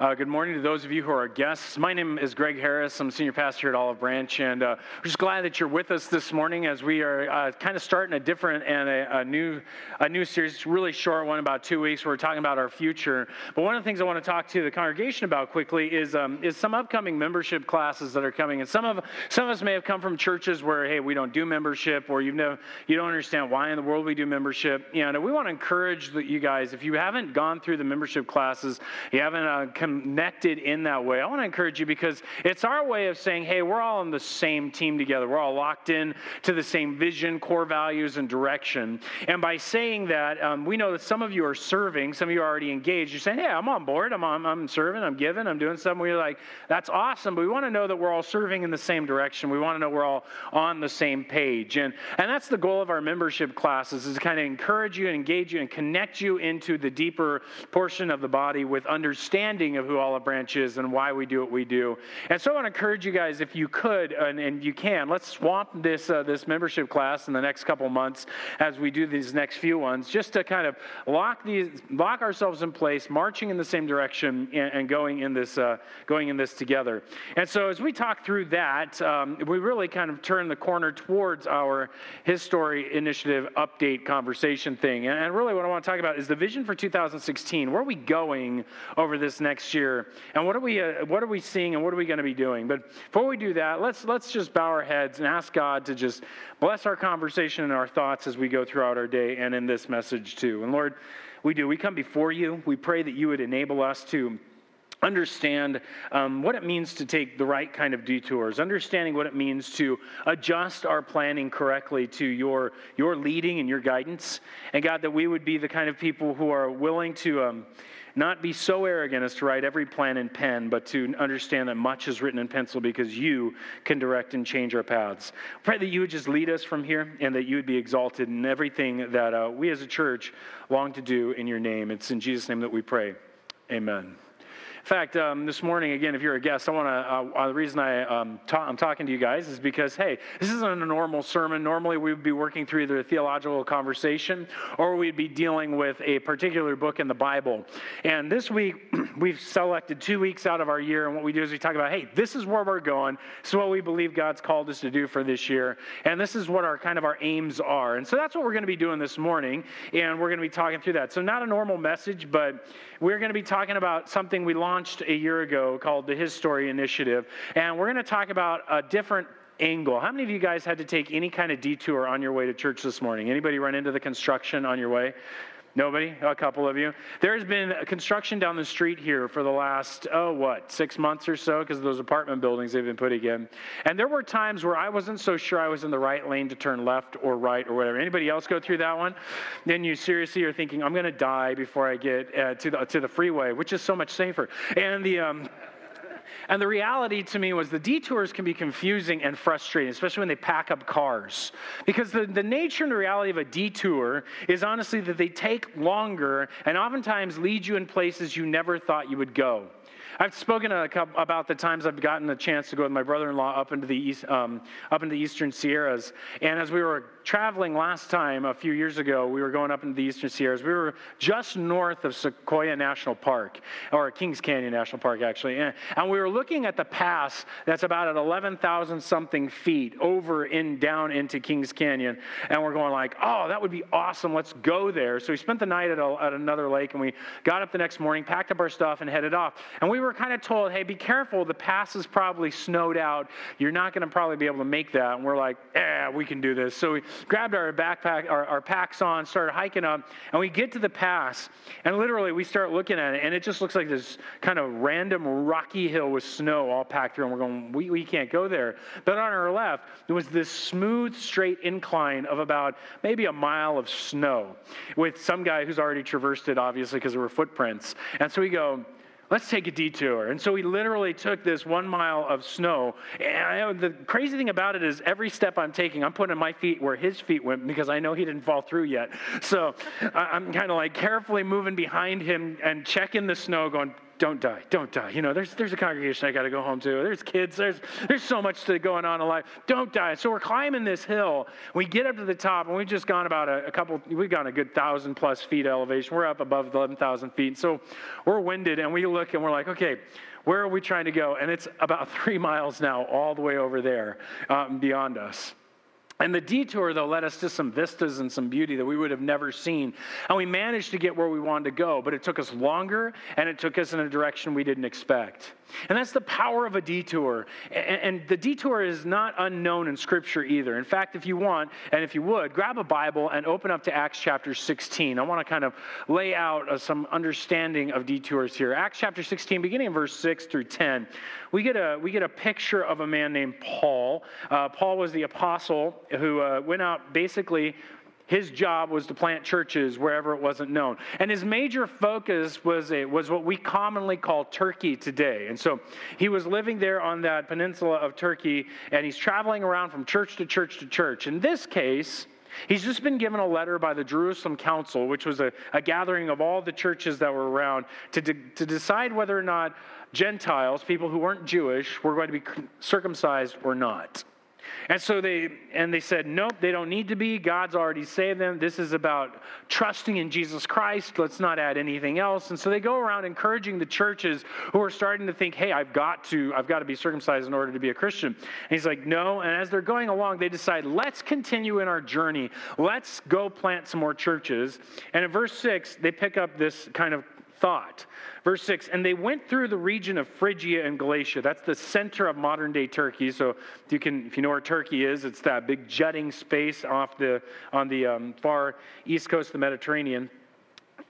Uh, good morning to those of you who are guests. My name is Greg Harris. I'm senior pastor at Olive Branch, and uh, we're just glad that you're with us this morning as we are uh, kind of starting a different and a, a, new a new series, really short one, about two weeks. Where we're talking about our future. But one of the things I want to talk to the congregation about quickly is um, is some upcoming membership classes that are coming. And some of some of us may have come from churches where hey, we don't do membership, or you've never you don't understand why in the world we do membership. And we want to encourage you guys if you haven't gone through the membership classes, you haven't uh, connected in that way, I want to encourage you because it's our way of saying, hey, we're all on the same team together. We're all locked in to the same vision, core values, and direction. And by saying that, um, we know that some of you are serving, some of you are already engaged. You're saying, hey, I'm on board, I'm, on, I'm serving, I'm giving, I'm doing something. We're like, that's awesome, but we want to know that we're all serving in the same direction. We want to know we're all on the same page. And, and that's the goal of our membership classes is to kind of encourage you and engage you and connect you into the deeper portion of the body with understanding of who Olive Branch is and why we do what we do. And so I want to encourage you guys, if you could and, and you can, let's swamp this uh, this membership class in the next couple months as we do these next few ones, just to kind of lock these lock ourselves in place, marching in the same direction and, and going in this uh, going in this together. And so as we talk through that, um, we really kind of turn the corner towards our His Story Initiative update conversation thing. And, and really, what I want to talk about is the vision for 2016. Where are we going over this next next year. And what are we, uh, what are we seeing and what are we going to be doing? But before we do that, let's, let's just bow our heads and ask God to just bless our conversation and our thoughts as we go throughout our day and in this message too. And Lord, we do. We come before you. We pray that you would enable us to understand um, what it means to take the right kind of detours understanding what it means to adjust our planning correctly to your your leading and your guidance and god that we would be the kind of people who are willing to um, not be so arrogant as to write every plan in pen, but to understand that much is written in pencil because you can direct and change our paths. Pray that you would just lead us from here and that you would be exalted in everything that uh, we as a church long to do in your name. It's in Jesus' name that we pray. Amen fact, um, this morning, again, if you're a guest, I want to, uh, uh, the reason I, um, ta- I'm talking to you guys is because, hey, this isn't a normal sermon. Normally, we would be working through either a theological conversation or we'd be dealing with a particular book in the Bible. And this week, we've selected two weeks out of our year, and what we do is we talk about, hey, this is where we're going. This is what we believe God's called us to do for this year. And this is what our kind of our aims are. And so that's what we're going to be doing this morning. And we're going to be talking through that. So, not a normal message, but we're going to be talking about something we launched a year ago called the His Story Initiative. And we're going to talk about a different angle. How many of you guys had to take any kind of detour on your way to church this morning? Anybody run into the construction on your way? Nobody? A couple of you? There's been construction down the street here for the last, oh, what, six months or so because of those apartment buildings they've been putting in. And there were times where I wasn't so sure I was in the right lane to turn left or right or whatever. Anybody else go through that one? Then you seriously are thinking, I'm going to die before I get uh, to, the, to the freeway, which is so much safer. And the, um, and the reality to me was the detours can be confusing and frustrating, especially when they pack up cars. Because the, the nature and the reality of a detour is honestly that they take longer and oftentimes lead you in places you never thought you would go. I've spoken couple, about the times I've gotten a chance to go with my brother-in-law up into the east, um, up into the eastern Sierras, and as we were traveling last time a few years ago, we were going up into the Eastern Sierras. We were just north of Sequoia National Park, or Kings Canyon National Park, actually. And, we were looking at the pass that's about at 11,000 something feet over in down into Kings Canyon. And we're going like, oh, that would be awesome. Let's go there. So we spent the night at, a, at another lake and we got up the next morning, packed up our stuff, and headed off. And we were kind of told, hey, be careful. The pass is probably snowed out. You're not going to probably be able to make that. And we're like, yeah, we can do this. So we grabbed our backpack, our, our packs on, started hiking up, and we get to the pass, and literally we start looking at it, and it just looks like this kind of random rocky hill with snow all packed through, and we're going, we, we can't go there. But on our left, there was this smooth, straight incline of about maybe a mile of snow with some guy who's already traversed it, obviously, because there were footprints. And so we go, let's take a detour. And so we literally took this one mile of snow. And the crazy thing about it is, every step I'm taking, I'm putting my feet where his feet went because I know he didn't fall through yet. So I'm kind of like carefully moving behind him and checking the snow, going, don't die, don't die. You know, there's, there's a congregation I got to go home to. There's kids, there's, there's so much to going on in life. Don't die. So we're climbing this hill. We get up to the top, and we've just gone about a, a couple, we've gone a good thousand plus feet elevation. We're up above 11,000 feet. So we're winded, and we look and we're like, okay, where are we trying to go? And it's about three miles now, all the way over there um, beyond us. And the detour, though, led us to some vistas and some beauty that we would have never seen. And we managed to get where we wanted to go, but it took us longer and it took us in a direction we didn't expect. And that's the power of a detour. And, the detour is not unknown in Scripture either. In fact, if you want, and if you would, grab a Bible and open up to Acts chapter 16. I want to kind of lay out uh, some understanding of detours here. Acts chapter 16, beginning in verse 6 through 10, we get a, we get a picture of a man named Paul. Uh, Paul was the apostle who uh, went out basically his job was to plant churches wherever it wasn't known. And his major focus was, a, was what we commonly call Turkey today. And so he was living there on that peninsula of Turkey, and he's traveling around from church to church to church. In this case, He's just been given a letter by the Jerusalem Council, which was a, a gathering of all the churches that were around, to, de- to decide whether or not Gentiles, people who weren't Jewish, were going to be circumcised or not. And so they and they said, nope, they don't need to be. God's already saved them. This is about trusting in Jesus Christ. Let's not add anything else. And so they go around encouraging the churches who are starting to think, hey, I've got to, I've got to be circumcised in order to be a Christian. And he's like, no. And as they're going along, they decide, let's continue in our journey. Let's go plant some more churches. And in verse six, they pick up this kind of thought. Verse 6 And they went through the region of Phrygia and Galatia. That's the center of modern day Turkey. So if you, can, if you know where Turkey is, it's that big jutting space off the, on the um, far east coast of the Mediterranean.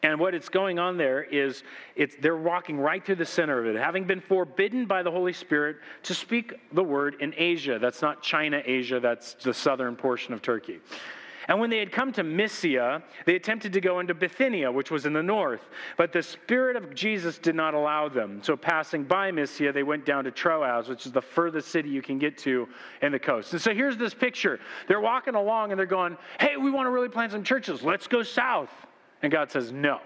And what it's going on there is it's, they're walking right through the center of it, having been forbidden by the Holy Spirit to speak the word in Asia. That's not China, Asia, that's the southern portion of Turkey. And when they had come to Mysia, they attempted to go into Bithynia, which was in the north. But the Spirit of Jesus did not allow them. So, passing by Mysia, they went down to Troas, which is the furthest city you can get to in the coast. And so, here's this picture. They're walking along and they're going, Hey, we want to really plant some churches. Let's go south. And God says, No.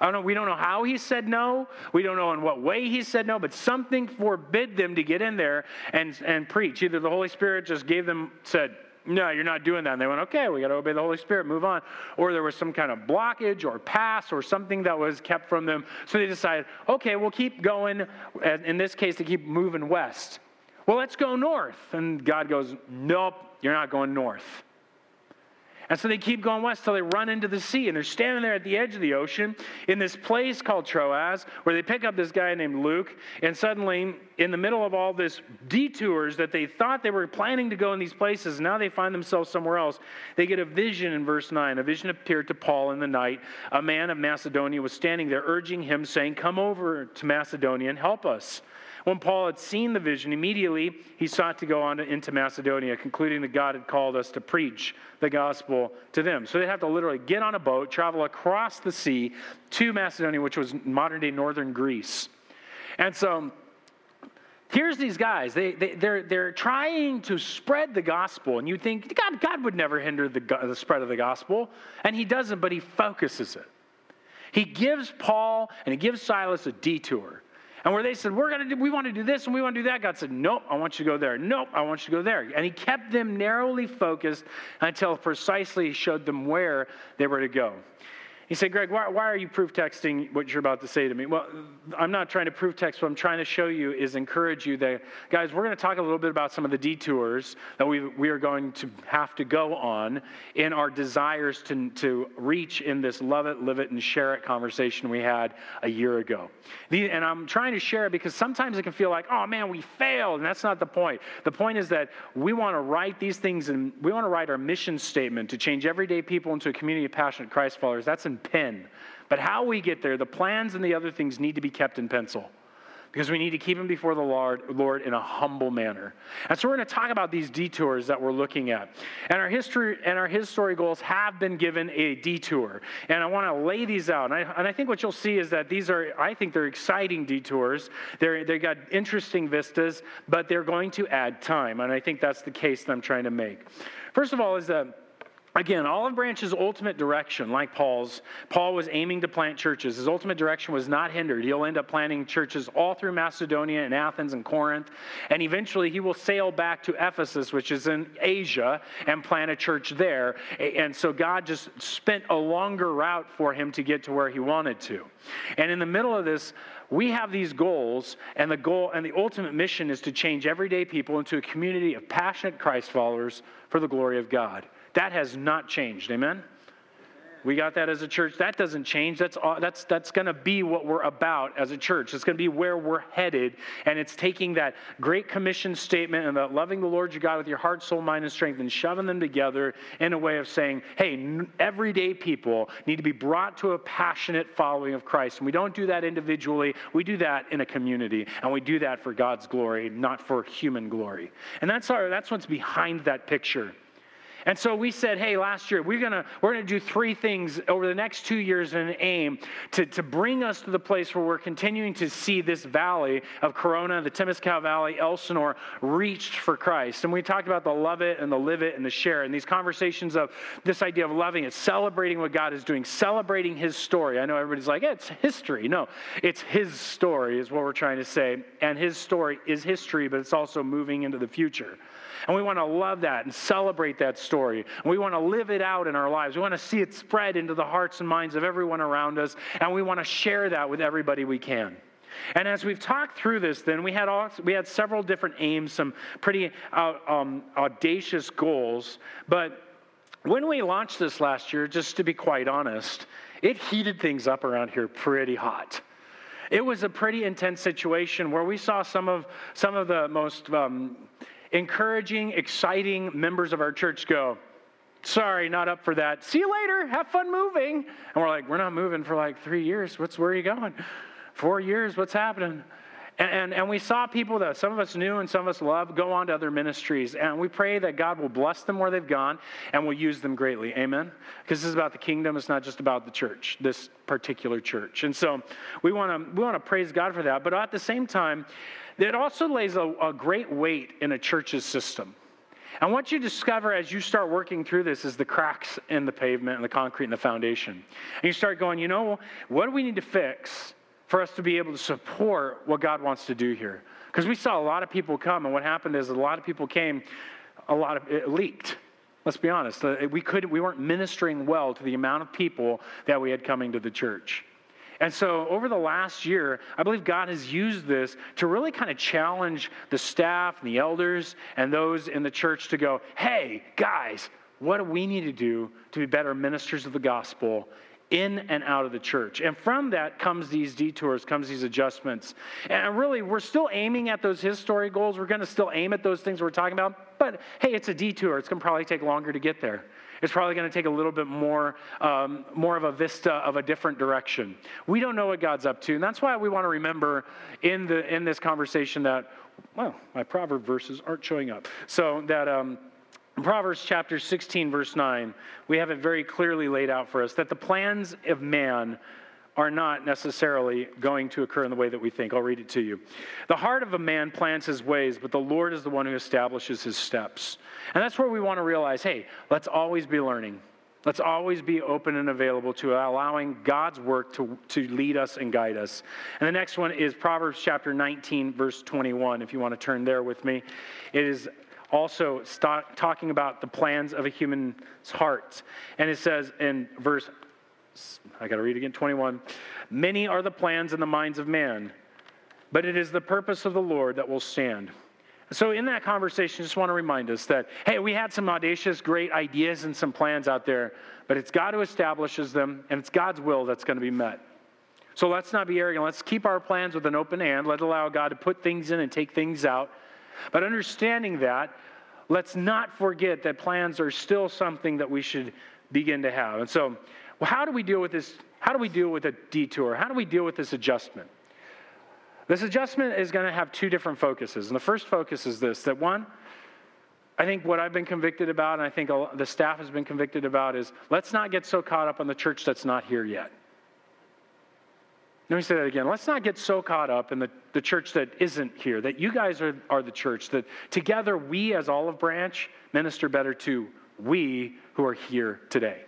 I don't know, we don't know how he said no. We don't know in what way he said no, but something forbid them to get in there and, and preach. Either the Holy Spirit just gave them, said, no, you're not doing that. And they went, okay, we got to obey the Holy Spirit, move on. Or there was some kind of blockage or pass or something that was kept from them. So they decided, okay, we'll keep going. In this case, they keep moving west. Well, let's go north. And God goes, nope, you're not going north. And so they keep going west till they run into the sea. And they're standing there at the edge of the ocean in this place called Troas, where they pick up this guy named Luke. And suddenly, in the middle of all this detours that they thought they were planning to go in these places, now they find themselves somewhere else. They get a vision in verse 9. A vision appeared to Paul in the night. A man of Macedonia was standing there, urging him, saying, Come over to Macedonia and help us. When Paul had seen the vision, immediately he sought to go on to, into Macedonia, concluding that God had called us to preach the gospel to them. So they have to literally get on a boat, travel across the sea to Macedonia, which was modern day northern Greece. And so here's these guys. They, they, they're, they're trying to spread the gospel. And you think, God, God would never hinder the, the spread of the gospel. And he doesn't, but he focuses it. He gives Paul and he gives Silas a detour. And where they said, We're gonna do, we want to do this and we want to do that, God said, Nope, I want you to go there. Nope, I want you to go there. And he kept them narrowly focused until precisely he showed them where they were to go. He said, Greg, why, why, are you proof texting what you're about to say to me? Well, I'm not trying to proof text. What I'm trying to show you is encourage you that, guys, we're going to talk a little bit about some of the detours that we, we are going to have to go on in our desires to, to reach in this love it, live it, and share it conversation we had a year ago. The, and I'm trying to share it because sometimes it can feel like, oh man, we failed. And that's not the point. The point is that we want to write these things and we want to write our mission statement to change everyday people into a community of passionate Christ followers. That's in pen. But how we get there, the plans and the other things need to be kept in pencil because we need to keep them before the Lord, Lord in a humble manner. And so we're going to talk about these detours that we're looking at. And our history and our his story goals have been given a detour. And I want to lay these out. And I, and I think what you'll see is that these are, I think they're exciting detours. They're, they got interesting vistas, but they're going to add time. And I think that's the case that I'm trying to make. First of all, is that Again, Olive Branch's ultimate direction, like Paul's, Paul was aiming to plant churches. His ultimate direction was not hindered. He'll end up planting churches all through Macedonia and Athens and Corinth. And eventually he will sail back to Ephesus, which is in Asia, and plant a church there. And so God just spent a longer route for him to get to where he wanted to. And in the middle of this, we have these goals, and the goal and the ultimate mission is to change everyday people into a community of passionate Christ followers for the glory of God. That has not changed. Amen? We got that as a church. That doesn't change. That's, that's, that's going to be what we're about as a church. It's going to be where we're headed. And it's taking that Great Commission statement and that loving the Lord your God with your heart, soul, mind, and strength and shoving them together in a way of saying, hey, everyday people need to be brought to a passionate following of Christ. And we don't do that individually, we do that in a community. And we do that for God's glory, not for human glory. And that's, our, that's what's behind that picture. And so we said, hey, last year, we're going to we're gonna do three things over the next two years in an aim to, to bring us to the place where we're continuing to see this valley of Corona, the Temescal Valley, Elsinore, reached for Christ. And we talked about the love it and the live it and the share. And these conversations of this idea of loving it, celebrating what God is doing, celebrating his story. I know everybody's like, yeah, it's history. No, it's his story, is what we're trying to say. And his story is history, but it's also moving into the future. And we want to love that and celebrate that story. And we want to live it out in our lives. We want to see it spread into the hearts and minds of everyone around us. And we want to share that with everybody we can. And as we've talked through this, then we had all, we had several different aims, some pretty uh, um, audacious goals. But when we launched this last year, just to be quite honest, it heated things up around here pretty hot. It was a pretty intense situation where we saw some of some of the most um, encouraging, exciting members of our church go, Sorry, not up for that. See you later. Have fun moving. And we're like, We're not moving for like three years. What's where are you going? Four years. What's happening? And, and, and, we saw people that some of us knew and some of us love go on to other ministries. And we pray that God will bless them where they've gone and will use them greatly. Amen? Because this is about the kingdom. It's not just about the church, this particular church. And so we want to we want to praise God for that. But at the same time, it also lays a, a great weight in a church's system. And what you discover as you start working through this is the cracks in the pavement and the concrete and the foundation. And you start going, you know, what do we need to fix for us to be able to support what God wants to do here? Because we saw a lot of people come, and what happened is a lot of people came, a lot of it leaked. Let's be honest. Uh, we couldn't, we weren't ministering well to the amount of people that we had coming to the church. And so, over the last year, I believe God has used this to really kind of challenge the staff and the elders and those in the church to go, hey, guys, what do we need to do to be better ministers of the gospel in and out of the church. And from that comes these detours, comes these adjustments. And really, we're still aiming at those history goals. We're going to still aim at those things we're talking about. But hey, it's a detour. It's going to probably take longer to get there. It's probably going to take a little bit more, um, more of a vista of a different direction. We don't know what God's up to, and that's why we want to remember in the in this conversation that, well, my proverb verses aren't showing up. So that. Um, Proverbs chapter 16, verse 9, we have it very clearly laid out for us that the plans of man are not necessarily going to occur in the way that we think. I'll read it to you. The heart of a man plans his ways, but the Lord is the one who establishes his steps. And that's where we want to realize hey, let's always be learning. Let's always be open and available to allowing God's work to, to lead us and guide us. And the next one is Proverbs chapter 19, verse 21, if you want to turn there with me. It is also talking about the plans of a human's heart. And it says in verse I got to read again 21. Many are the plans in the minds of man, but it is the purpose of the Lord that will stand. So, in that conversation, I just want to remind us that, hey, we had some audacious, great ideas and some plans out there, but it's God who establishes them, and it's God's will that's going to be met. So, let's not be arrogant. Let's keep our plans with an open hand. Let's allow God to put things in and take things out. But understanding that, let's not forget that plans are still something that we should begin to have. And so, well, how do we deal with this? How do we deal with a detour? How do we deal with this adjustment? This adjustment is going to have two different focuses. And the first focus is this that one, I think what I've been convicted about, and I think the staff has been convicted about, is let's not get so caught up on the church that's not here yet. Let me say that again. Let's not get so caught up in the, the church that isn't here, that you guys are, are the church, that together we as Olive Branch minister better to we who are here today.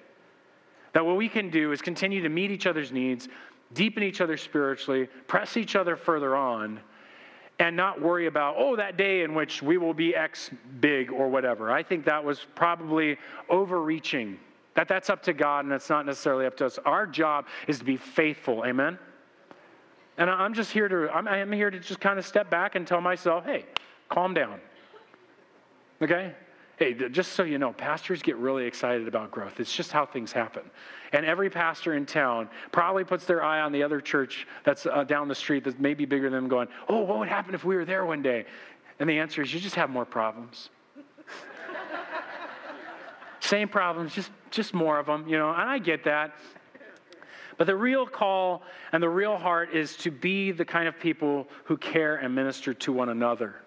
That what we can do is continue to meet each other's needs, deepen each other spiritually, press each other further on, and not worry about, oh, that day in which we will be X big or whatever. I think that was probably overreaching. That that's up to God and that's not necessarily up to us. Our job is to be faithful. Amen. And I'm just here to I'm, I'm here to just kind of step back and tell myself, hey, calm down. Okay? Hey, just so you know, pastors get really excited about growth. It's just how things happen. And every pastor in town probably puts their eye on the other church that's uh, down the street that may be bigger than them, going, Oh, what would happen if we were there one day? And the answer is, You just have more problems. Same problems, just, just more of them, you know, and I get that. But the real call and the real heart is to be the kind of people who care and minister to one another.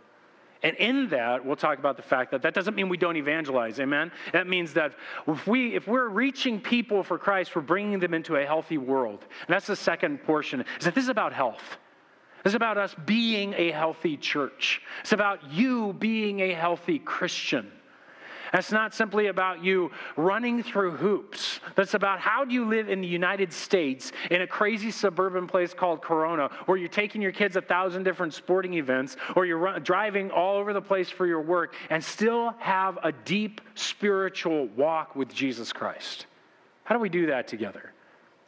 And in that, we'll talk about the fact that that doesn't mean we don't evangelize, amen? That means that if, we, if we're reaching people for Christ, we're bringing them into a healthy world. And that's the second portion, is that this is about health. This is about us being a healthy church. It's about you being a healthy Christian. That's not simply about you running through hoops. That's about how do you live in the United States in a crazy suburban place called Corona, where you're taking your kids a thousand different sporting events, or you're run, driving all over the place for your work, and still have a deep spiritual walk with Jesus Christ. How do we do that together?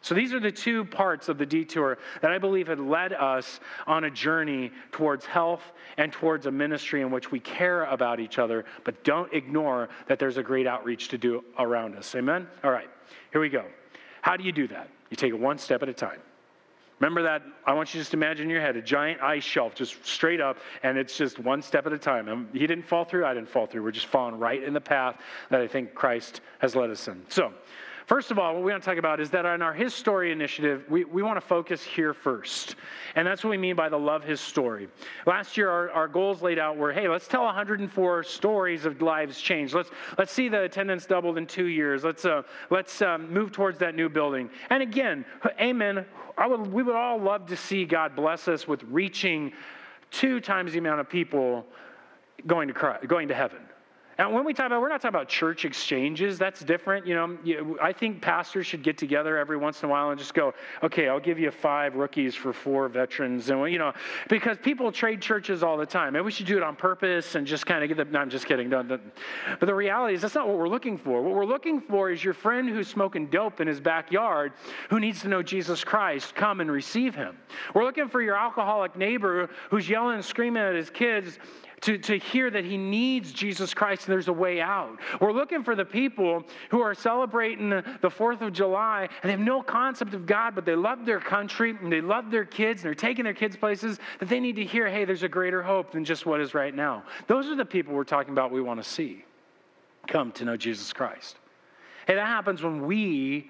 So these are the two parts of the detour that I believe had led us on a journey towards health and towards a ministry in which we care about each other, but don't ignore that there's a great outreach to do around us. Amen? All right, here we go. How do you do that? You take it one step at a time. Remember that? I want you to just imagine in your head a giant ice shelf just straight up, and it's just one step at a time. He didn't fall through, I didn't fall through. We're just falling right in the path that I think Christ has led us in. So, First of all, what we want to talk about is that on our His Story initiative, we, we want to focus here first. And that's what we mean by the Love His Story. Last year, our, our goals laid out were hey, let's tell 104 stories of lives changed. Let's, let's see the attendance doubled in two years. Let's, uh, let's um, move towards that new building. And again, amen. I would, we would all love to see God bless us with reaching two times the amount of people going to, Christ, going to heaven. And when we talk about, we're not talking about church exchanges. That's different. You know, I think pastors should get together every once in a while and just go, okay, I'll give you five rookies for four veterans, and you know, because people trade churches all the time, and we should do it on purpose and just kind of get them. No, I'm just kidding. But the reality is, that's not what we're looking for. What we're looking for is your friend who's smoking dope in his backyard, who needs to know Jesus Christ. Come and receive him. We're looking for your alcoholic neighbor who's yelling and screaming at his kids to, to hear that he needs Jesus Christ and there's a way out. We're looking for the people who are celebrating the 4th of July and they have no concept of God, but they love their country and they love their kids and they're taking their kids places that they need to hear, hey, there's a greater hope than just what is right now. Those are the people we're talking about we want to see come to know Jesus Christ. Hey, that happens when we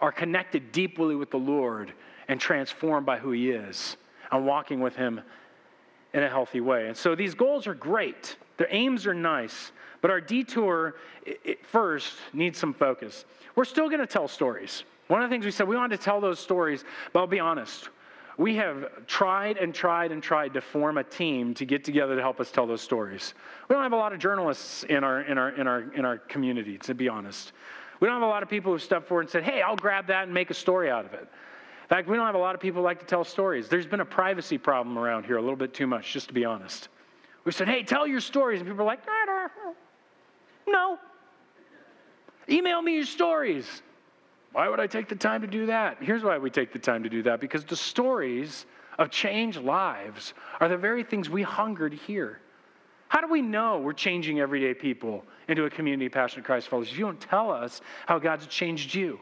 are connected deeply with the Lord and transformed by who He is and walking with Him in a healthy way. And so these goals are great, their aims are nice, but our detour first needs some focus. We're still going to tell stories. One of the things we said, we wanted to tell those stories, but I'll be honest. We have tried and tried and tried to form a team to get together to help us tell those stories. We don't have a lot of journalists in our, in our, in our, in our community, to be honest. We don't have a lot of people who've stepped forward and said, hey, I'll grab that and make a story out of it. In fact, we don't have a lot of people like to tell stories. There's been a privacy problem around here a little bit too much, just to be honest. We said, hey, tell your stories. And people are like, no. Email me your stories. Why would I take the time to do that? Here's why we take the time to do that because the stories of changed lives are the very things we hunger to hear. How do we know we're changing everyday people into a community of passionate Christ followers? If you don't tell us how God's changed you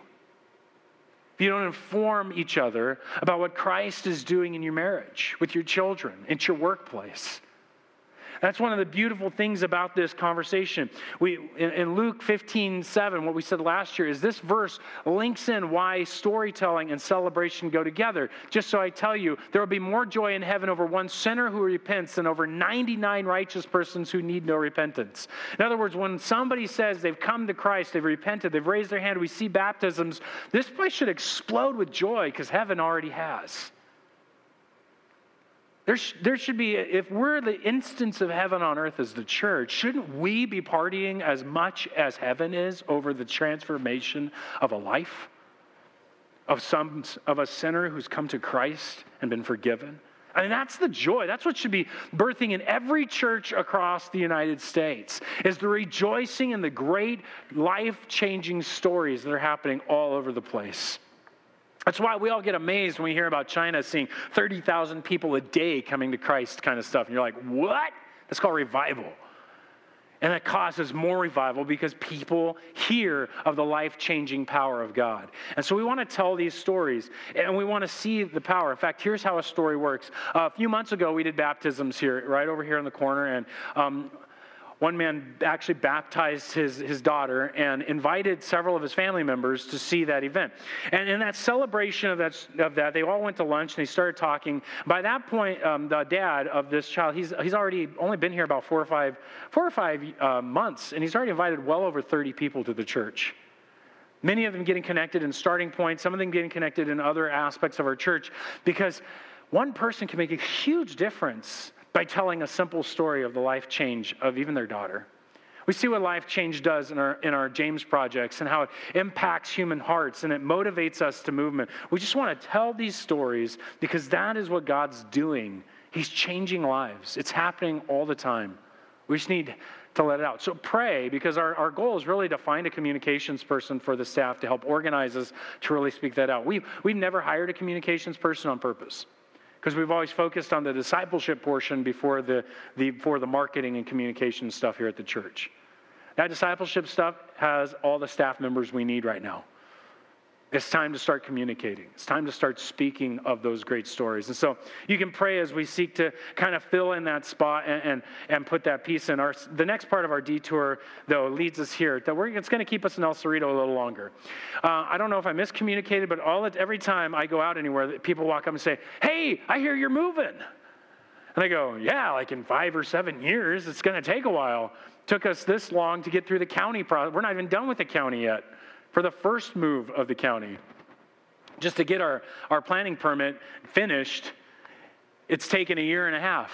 if you don't inform each other about what Christ is doing in your marriage, with your children, at your workplace, that's one of the beautiful things about this conversation. We, in, in, Luke 15, 7, what we said last year is this verse links in why storytelling and celebration go together. Just so I tell you, there will be more joy in heaven over one sinner who repents than over 99 righteous persons who need no repentance. In other words, when somebody says they've come to Christ, they've repented, they've raised their hand, we see baptisms, this place should explode with joy because heaven already has. There, sh- there should be, if we're the instance of heaven on earth as the church, shouldn't we be partying as much as heaven is over the transformation of a life? Of some of a sinner who's come to Christ and been forgiven? I mean, that's the joy. That's what should be birthing in every church across the United States, is the rejoicing in the great life-changing stories that are happening all over the place. That's why we all get amazed when we hear about China seeing 30,000 people a day coming to Christ kind of stuff. And you're like, what? That's called revival. And that causes more revival because people hear of the life changing power of God. And so we want to tell these stories and we want to see the power. In fact, here's how a story works. Uh, a few months ago, we did baptisms here, right over here in the corner. And um, one man actually baptized his, his daughter and invited several of his family members to see that event. And in that celebration of that, of that they all went to lunch and they started talking. By that point, um, the dad of this child, he's, he's already only been here about four or five, four or five uh, months, and he's already invited well over 30 people to the church. Many of them getting connected in starting points, some of them getting connected in other aspects of our church, because one person can make a huge difference by telling a simple story of the life change of even their daughter. We see what life change does in our, in our James projects and how it impacts human hearts and it motivates us to movement. We just want to tell these stories because that is what God's doing. He's changing lives, it's happening all the time. We just need to let it out. So pray because our, our goal is really to find a communications person for the staff to help organize us to really speak that out. We've, we've never hired a communications person on purpose because we've always focused on the discipleship portion before the, the, before the marketing and communication stuff here at the church. That discipleship stuff has all the staff members we need right now. It's time to start communicating. It's time to start speaking of those great stories. And so you can pray as we seek to kind of fill in that spot and, and, and put that piece in. Our, the next part of our detour, though, leads us here. That we're, it's going to keep us in El Cerrito a little longer. Uh, I don't know if I miscommunicated, but all every time I go out anywhere, people walk up and say, Hey, I hear you're moving. And I go, Yeah, like in five or seven years. It's going to take a while. took us this long to get through the county process. We're not even done with the county yet for the first move of the county. Just to get our, our planning permit finished, it's taken a year and a half.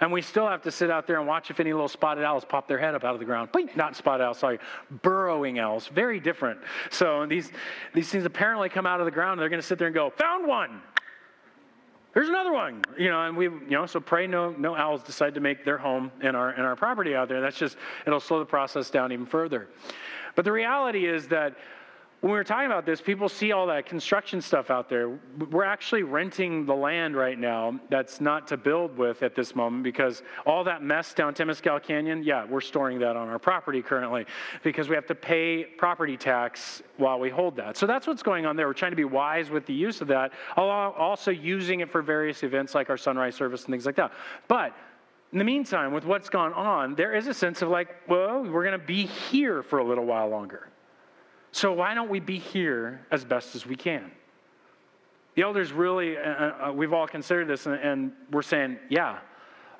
And we still have to sit out there and watch if any little spotted owls pop their head up out of the ground. Not spotted owls, sorry, burrowing owls. Very different. So these, these things apparently come out of the ground and they're going to sit there and go, found one. There's another one, you know, and we, you know, so pray no, no owls decide to make their home in our, in our property out there. That's just, it'll slow the process down even further. But the reality is that when we were talking about this, people see all that construction stuff out there. We're actually renting the land right now that's not to build with at this moment because all that mess down Temescal Canyon, yeah, we're storing that on our property currently because we have to pay property tax while we hold that. So that's what's going on there. We're trying to be wise with the use of that, also using it for various events like our sunrise service and things like that. But in the meantime, with what's gone on, there is a sense of like, well, we're going to be here for a little while longer. So why don't we be here as best as we can? The elders really, uh, uh, uh we've all considered this, and, and we're saying, yeah,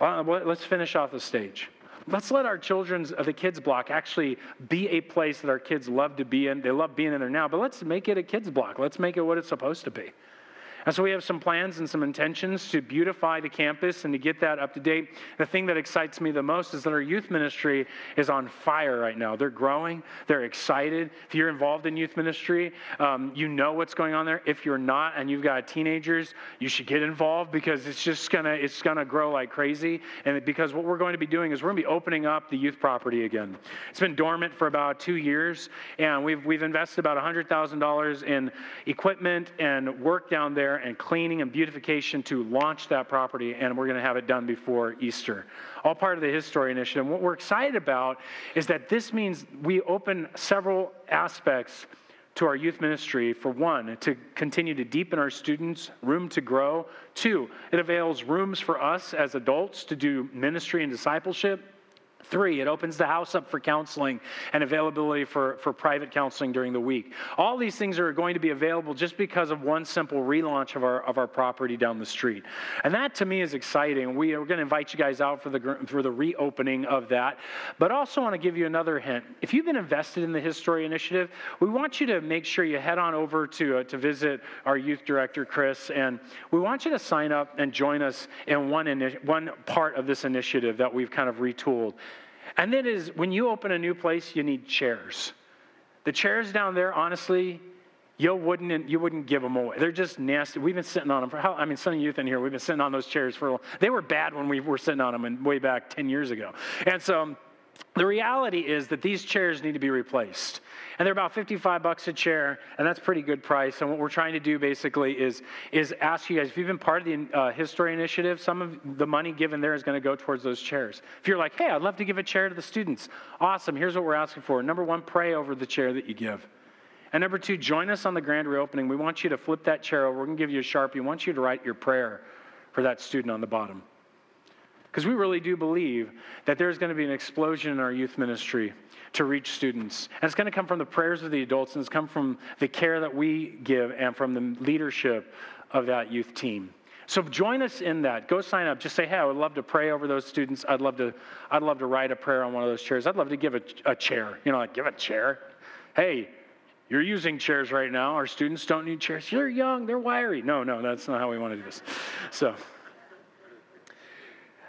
uh, let's finish off the stage. Let's let our children's, uh, the kids' block, actually be a place that our kids love to be in. They love being in there now, but let's make it a kids' block. Let's make it what it's supposed to be. And so we have some plans and some intentions to beautify the campus and to get that up to date. The thing that excites me the most is that our youth ministry is on fire right now. They're growing, they're excited. If you're involved in youth ministry, um, you know what's going on there. If you're not and you've got teenagers, you should get involved because it's just gonna it's gonna grow like crazy. And because what we're going to be doing is we're gonna be opening up the youth property again. It's been dormant for about two years, and we've we've invested about hundred thousand dollars in equipment and work down there and cleaning and beautification to launch that property, and we're going to have it done before Easter. All part of the His Story Initiative. And what we're excited about is that this means we open several aspects to our youth ministry for one, to continue to deepen our students, room to grow. Two, it avails rooms for us as adults to do ministry and discipleship. Three, it opens the house up for counseling and availability for, for private counseling during the week. All these things are going to be available just because of one simple relaunch of our, of our property down the street. And that to me is exciting. We are going to invite you guys out for the, for the reopening of that. But also want to give you another hint. If you've been invested in the His Story Initiative, we want you to make sure you head on over to, uh, to visit our youth director, Chris. And we want you to sign up and join us in one, one part of this initiative that we've kind of retooled. And then is when you open a new place, you need chairs. The chairs down there, honestly, you wouldn't you wouldn't give them away. They're just nasty. We've been sitting on them for how? I mean, some youth in here, we've been sitting on those chairs for. They were bad when we were sitting on them, and way back ten years ago. And so the reality is that these chairs need to be replaced. And they're about 55 bucks a chair, and that's pretty good price. And what we're trying to do basically is, is ask you guys if you've been part of the uh, His Story Initiative, some of the money given there is going to go towards those chairs. If you're like, hey, I'd love to give a chair to the students, awesome. Here's what we're asking for. Number one, pray over the chair that you give. And number two, join us on the grand reopening. We want you to flip that chair over. We're going to give you a Sharpie. We want you to write your prayer for that student on the bottom. Because we really do believe that there's going to be an explosion in our youth ministry to reach students. And it's going to come from the prayers of the adults, and it's come from the care that we give and from the leadership of that youth team. So join us in that. Go sign up. Just say, "Hey, I would love to pray over those students. I'd love to. I'd love to write a prayer on one of those chairs. I'd love to give a, a chair. You know, like give a chair. Hey, you're using chairs right now. Our students don't need chairs. You're young. They're wiry. No, no, that's not how we want to do this. So."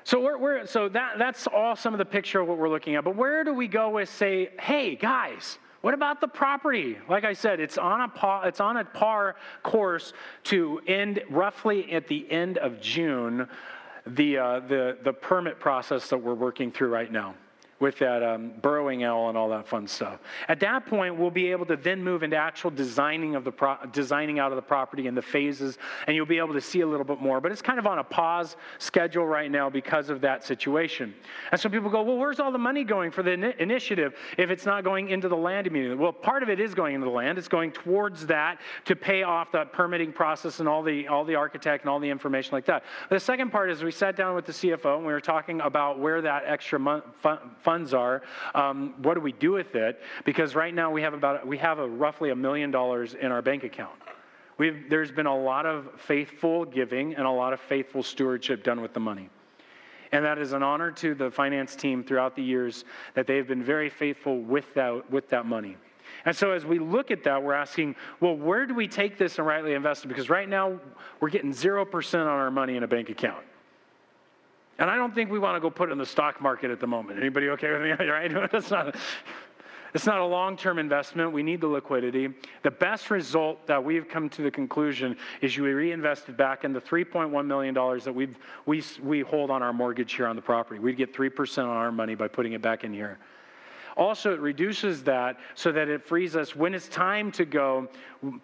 So we're, we're, so that that's all some of the picture of what we're looking at. But where do we go with say, hey guys, what about the property? Like I said, it's on a par, it's on a par course to end roughly at the end of June. The uh, the the permit process that we're working through right now with that um, burrowing owl and all that fun stuff. At that point, we'll be able to then move into actual designing of the pro- designing out of the property and the phases, and you'll be able to see a little bit more. But it's kind of on a pause schedule right now because of that situation. And so people go, well, where's all the money going for the in- initiative if it's not going into the land immediately? Well, part of it is going into the land. It's going towards that to pay off that permitting process and all the all the architect and all the information like that. The second part is we sat down with the CFO and we were talking about where that extra mon- fund funds are. Um, what do we do with it? Because right now we have about we have a, roughly a million dollars in our bank account. We've, there's been a lot of faithful giving and a lot of faithful stewardship done with the money. And that is an honor to the finance team throughout the years that they've been very faithful with that, with that money. And so as we look at that, we're asking, well, where do we take this and rightly invest it? Because right now we're getting 0% on our money in a bank account. And I don't think we want to go put it in the stock market at the moment. Anybody okay with me? Right? That's not. It's not a long term investment. We need the liquidity. The best result that we've come to the conclusion is you reinvested back in the $3.1 million that we we, we hold on our mortgage here on the property. We'd get 3% on our money by putting it back in here. Also, it reduces that so that it frees us when it's time to go,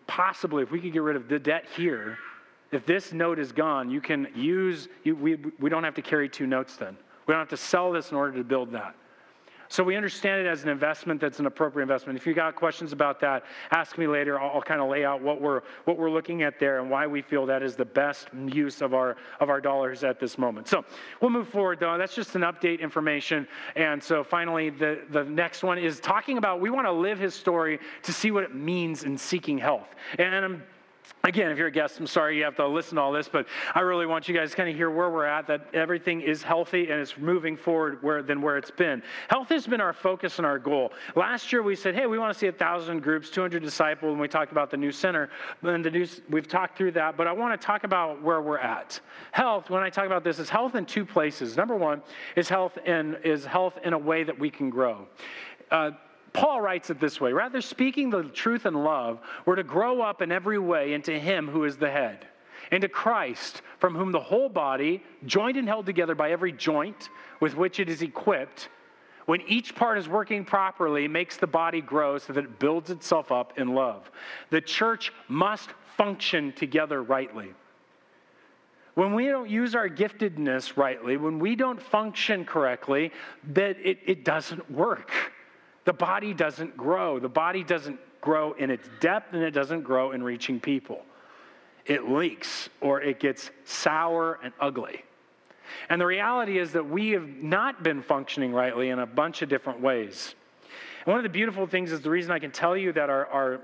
possibly, if we could get rid of the debt here if this note is gone, you can use, you, we, we don't have to carry two notes then. We don't have to sell this in order to build that. So we understand it as an investment that's an appropriate investment. If you got questions about that, ask me later. I'll, I'll, kind of lay out what we're what we're looking at there and why we feel that is the best use of our of our dollars at this moment. So we'll move forward though. That's just an update information. And so finally, the the next one is talking about we want to live his story to see what it means in seeking health. And I'm Again, if you're a guest, I'm sorry you have to listen to all this, but I really want you guys to kind of hear where we're at, that everything is healthy and it's moving forward where, than where it's been. Health has been our focus and our goal. Last year we said, hey, we want to see 1,000 groups, 200 disciples, and we talked about the new center. And the new, we've talked through that, but I want to talk about where we're at. Health, when I talk about this, is health in two places. Number one is health in, is health in a way that we can grow. Uh, Paul writes it this way rather speaking the truth in love, we're to grow up in every way into Him who is the head, into Christ, from whom the whole body, joined and held together by every joint with which it is equipped, when each part is working properly, makes the body grow so that it builds itself up in love. The church must function together rightly. When we don't use our giftedness rightly, when we don't function correctly, that it, it doesn't work the body doesn't grow. The body doesn't grow in its depth and it doesn't grow in reaching people. It leaks or it gets sour and ugly. And the reality is that we have not been functioning rightly in a bunch of different ways. And one of the beautiful things is the reason I can tell you that our, our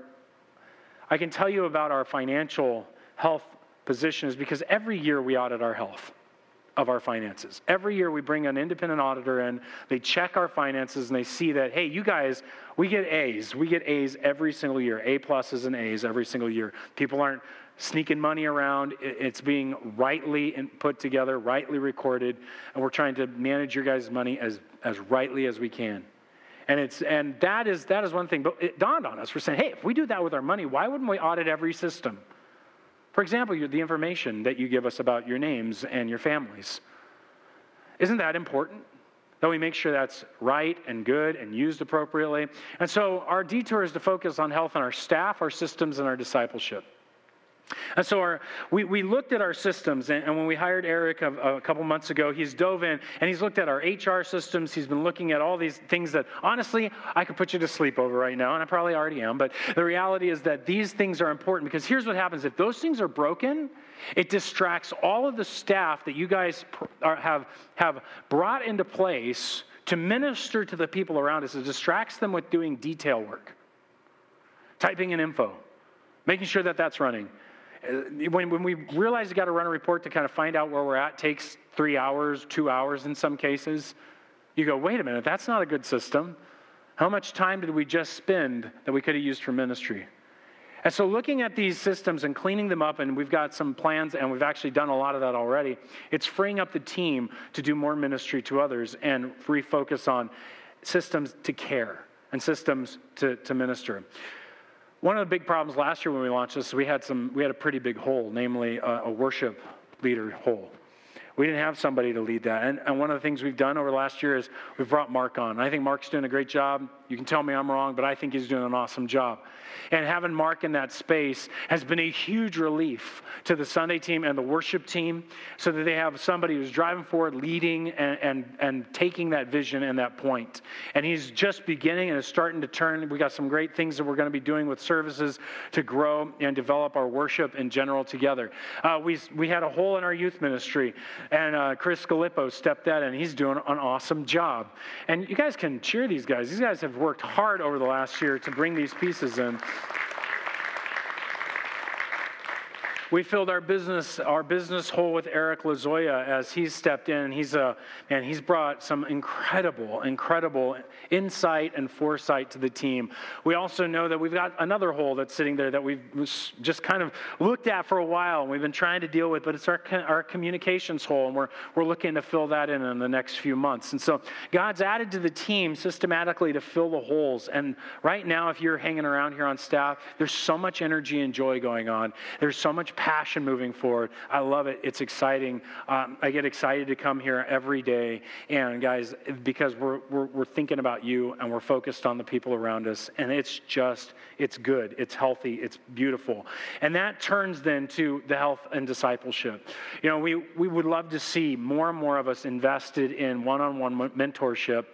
I can tell you about our financial health position is because every year we audit our health of our finances. Every year we bring an independent auditor in, they check our finances and they see that, hey, you guys, we get A's. We get A's every single year, A pluses and A's every single year. People aren't sneaking money around. It's being rightly put together, rightly recorded, and we're trying to manage your guys' money as, as rightly as we can. And it's and that is that is one thing. But it dawned on us. We're saying, hey, if we do that with our money, why wouldn't we audit every system? For example, the information that you give us about your names and your families. Isn't that important? That we make sure that's right and good and used appropriately. And so our detour is to focus on health and our staff, our systems, and our discipleship. And so our, we, we looked at our systems, and, and when we hired Eric a, a, couple months ago, he's dove in and he's looked at our HR systems. He's been looking at all these things that, honestly, I could put you to sleep over right now, and I probably already am. But the reality is that these things are important because here's what happens if those things are broken, it distracts all of the staff that you guys are, have, have brought into place to minister to the people around us. It distracts them with doing detail work, typing in info, making sure that that's running Uh, when, when we realize you got to run a report to kind of find out where we're at takes three hours, two hours in some cases. You go, wait a minute, that's not a good system. How much time did we just spend that we could have used for ministry? And so, looking at these systems and cleaning them up, and we've got some plans, and we've actually done a lot of that already, it's freeing up the team to do more ministry to others and refocus on systems to care and systems to, to minister. One of the big problems last year when we launched this, we had some, we had a pretty big hole, namely a, a worship leader hole. We didn't have somebody to lead that. And, and, one of the things we've done over the last year is we've brought Mark on. I think Mark's doing a great job. You can tell me I'm wrong, but I think he's doing an awesome job. And having Mark in that space has been a huge relief to the Sunday team and the worship team so that they have somebody who's driving forward, leading, and, and, and taking that vision and that point. And he's just beginning and is starting to turn. We got some great things that we're going to be doing with services to grow and develop our worship in general together. Uh, we, we had a hole in our youth ministry, and uh, Chris Scalippo stepped that in. He's doing an awesome job. And you guys can cheer these guys. These guys have worked hard over the last year to bring these pieces in. We filled our business our business hole with Eric Lazoya as he's stepped in. He's a and he's brought some incredible, incredible insight and foresight to the team. We also know that we've got another hole that's sitting there that we've just kind of looked at for a while and we've been trying to deal with, but it's our our communications hole, and we're we're looking to fill that in in the next few months. And so God's added to the team systematically to fill the holes. And right now, if you're hanging around here on staff, there's so much energy and joy going on. There's so much passion moving forward. I love it. It's exciting. Um, I get excited to come here every day. And guys, because we're, we're, we're thinking about you and we're focused on the people around us. And it's just, it's good. It's healthy. It's beautiful. And that turns then to the health and discipleship. You know, we, we would love to see more and more of us invested in one on one mentorship.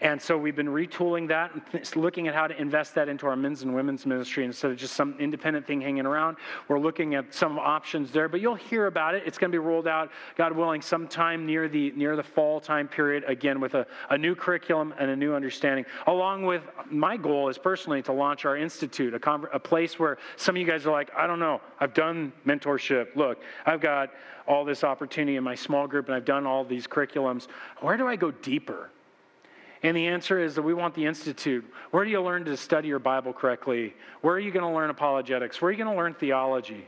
And so we've been retooling that and looking at how to invest that into our men's and women's ministry instead of just some independent thing hanging around. We're looking at some options there, but you'll hear about it. It's going to be rolled out, God willing, sometime near the near the fall time period. Again, with a, a new curriculum and a new understanding. Along with my goal is personally to launch our institute, a, a place where some of you guys are like, I don't know, I've done mentorship. Look, I've got all this opportunity in my small group, and I've done all these curriculums. Where do I go deeper? And the answer is that we want the Institute. Where do you learn to study your Bible correctly? Where are you going to learn apologetics? Where are you going to learn theology?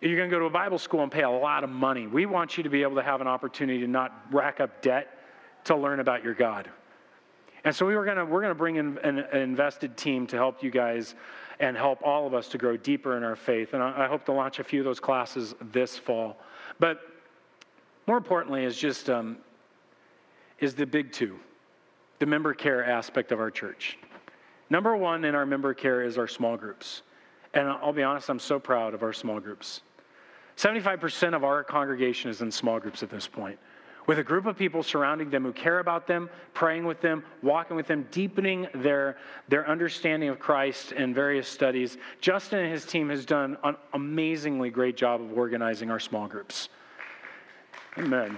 You're going to go to a Bible school and pay a lot of money. We want you to be able to have an opportunity to not rack up debt to learn about your God. And so we were going to, we're going to bring in an, an invested team to help you guys and help all of us to grow deeper in our faith. And I, I hope to launch a few of those classes this fall. But more importantly, is just um, is the big two the member care aspect of our church. Number one in our member care is our small groups. And I'll be honest, I'm so proud of our small groups. 75% of our congregation is in small groups at this point, with a group of people surrounding them who care about them, praying with them, walking with them, deepening their, their understanding of Christ in various studies. Justin and his team has done an amazingly great job of organizing our small groups. Amen.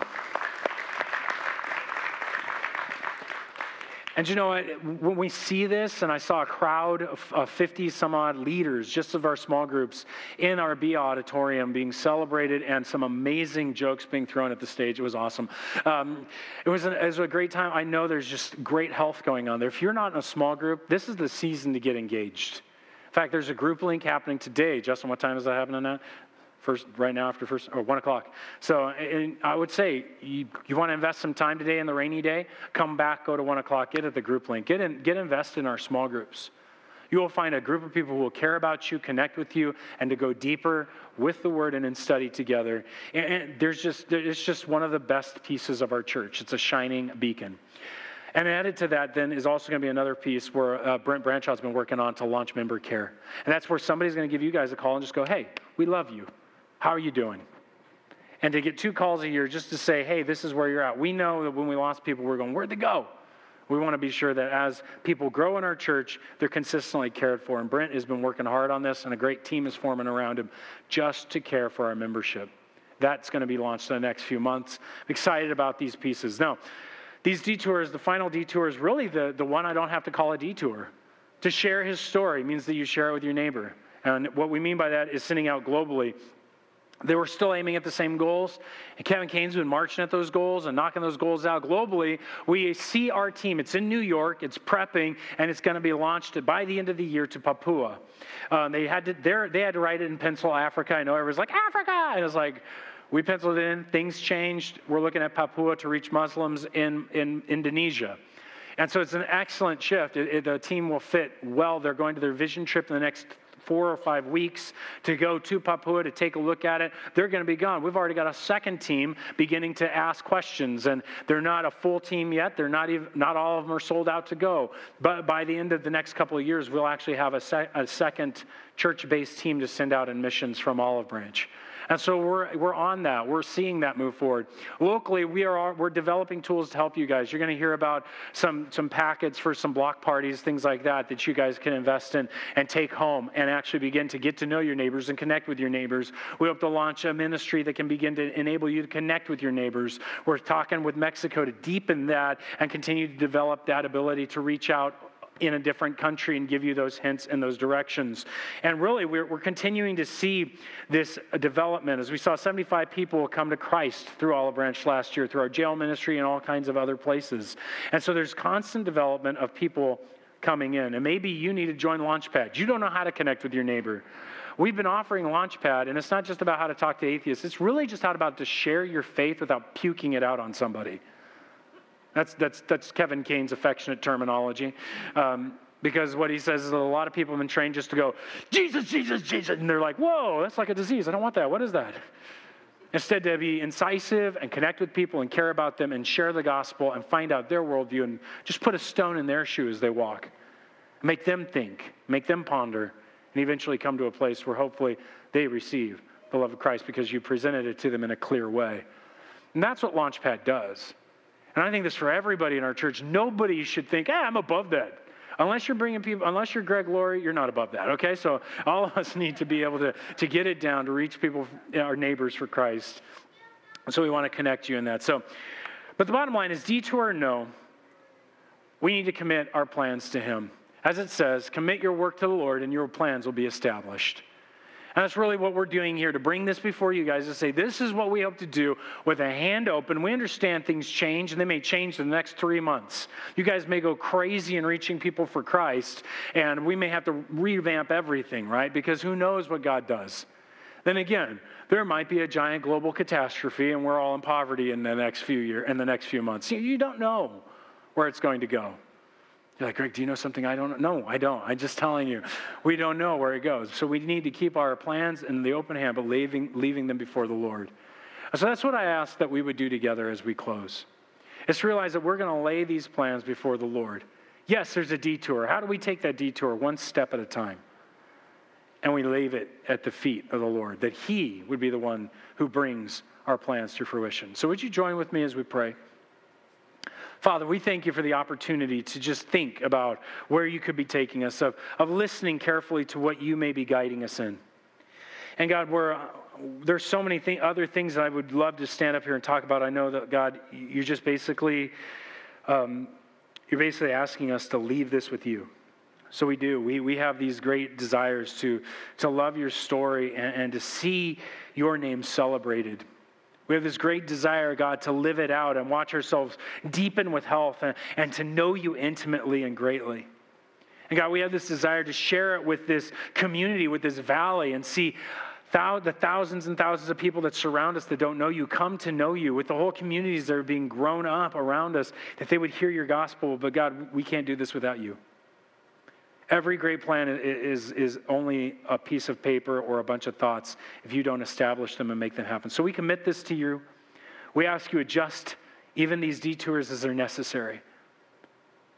And you know what? When we see this, and I saw a crowd of 50 some odd leaders, just of our small groups, in our B auditorium being celebrated and some amazing jokes being thrown at the stage, it was awesome. Um, it, was an, it was a great time. I know there's just great health going on there. If you're not in a small group, this is the season to get engaged. In fact, there's a group link happening today. Justin, what time is that happening at? First right now after first or one o'clock. So i would say you, you want to invest some time today in the rainy day come back go to one o'clock get at the group link. Get in get invested in our small groups. You will find a group of people who will care about you connect with you and to go deeper with the word and in study together. And, and there's just it's just one of the best pieces of our church. It's a shining beacon. And added to that, then, is also going to be another piece where uh, Brent Branchow's been working on to launch member care. And that's where somebody's going to give you guys a call and just go, hey, we love you. How are you doing? And to get two calls a year just to say, hey, this is where you're at. We know that when we lost people, we're going, where'd they go? We want to be sure that as people grow in our church, they're consistently cared for. And Brent has been working hard on this, and a great team is forming around him just to care for our membership. That's going to be launched in the next few months. I'm excited about these pieces. Now, these detours, the final detour is really the, the one I don't have to call a detour. To share his story means that you share it with your neighbor. And what we mean by that is sending out globally they were still aiming at the same goals. And Kevin Kane's been marching at those goals and knocking those goals out globally. We see our team. It's in New York. It's prepping, and it's going to be launched by the end of the year to Papua. Um, they had to they had to write it in pencil, Africa. I know everyone's like Africa, and it's like we penciled it in. Things changed. We're looking at Papua to reach Muslims in in Indonesia. And so it's an excellent shift. It, it, the team will fit well. They're going to their vision trip in the next four or five weeks to go to Papua to take a look at it. They're going to be gone. We've already got a second team beginning to ask questions, and they're not a full team yet. They're not even not all of them are sold out to go. But by the end of the next couple of years, we'll actually have a, a second church-based team to send out in missions from Olive Branch. And so we're, we're on that. We're seeing that move forward. Locally, we are we're developing tools to help you guys. You're going to hear about some, some packets for some block parties, things like that, that you guys can invest in and take home and actually begin to get to know your neighbors and connect with your neighbors. We hope to launch a ministry that can begin to enable you to connect with your neighbors. We're talking with Mexico to deepen that and continue to develop that ability to reach out in a different country and give you those hints and those directions. And really, we're, we're continuing to see this development as we saw 75 people come to Christ through Olive Branch last year, through our jail ministry and all kinds of other places. And so there's constant development of people coming in. And maybe you need to join Launchpad. You don't know how to connect with your neighbor. We've been offering Launchpad, and it's not just about how to talk to atheists, it's really just how about to share your faith without puking it out on somebody. That's, that's, that's Kevin Kane's affectionate terminology. Um, because what he says is that a lot of people have been trained just to go, Jesus, Jesus, Jesus. And they're like, whoa, that's like a disease. I don't want that. What is that? Instead, to be incisive and connect with people and care about them and share the gospel and find out their worldview and just put a stone in their shoe as they walk. Make them think, make them ponder, and eventually come to a place where hopefully they receive the love of Christ because you presented it to them in a clear way. And that's what Launchpad does. And I think this for everybody in our church. Nobody should think, ah, I'm above that. Unless you're bringing people, unless you're Greg Laurie, you're not above that, okay? So all of us need to be able to, to get it down, to reach people, our neighbors for Christ. So we want to connect you in that. So, but the bottom line is detour or no, we need to commit our plans to Him. As it says, commit your work to the Lord and your plans will be established. And that's really what we're doing here to bring this before you guys to say, this is what we hope to do with a hand open. We understand things change, and they may change in the next three months. You guys may go crazy in reaching people for Christ, and we may have to revamp everything, right? Because who knows what God does. Then again, there might be a giant global catastrophe, and we're all in poverty in the next few year, in the next few months. You don't know where it's going to go. You're like, Greg, do you know something I don't know? No, I don't. I'm just telling you. We don't know where it goes. So we need to keep our plans in the open hand, but leaving, leaving them before the Lord. So that's what I ask that we would do together as we close. Is to realize that we're going to lay these plans before the Lord. Yes, there's a detour. How do we take that detour? One step at a time. And we leave it at the feet of the Lord, that He would be the one who brings our plans to fruition. So would you join with me as we pray? Father, we thank you for the opportunity to just think about where you could be taking us, of, of listening carefully to what you may be guiding us in. And God, we're, there's so many th- other things that I would love to stand up here and talk about. I know that God, you're just basically, um, you're basically asking us to leave this with you. So we do. We, we have these great desires to, to love your story and, and to see your name celebrated. We have this great desire, God, to live it out and watch ourselves deepen with health and, and to know you intimately and greatly. And God, we have this desire to share it with this community, with this valley, and see the thousands and thousands of people that surround us that don't know you come to know you, with the whole communities that are being grown up around us, that they would hear your gospel. But God, we can't do this without you. Every great plan is, is only a piece of paper or a bunch of thoughts if you don't establish them and make them happen. So we commit this to you. We ask you adjust even these detours as they're necessary.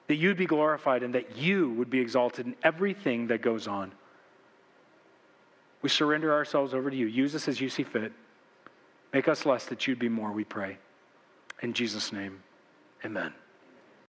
That you'd be glorified and that you would be exalted in everything that goes on. We surrender ourselves over to you. Use us as you see fit. Make us less that you'd be more, we pray. In Jesus' name, amen.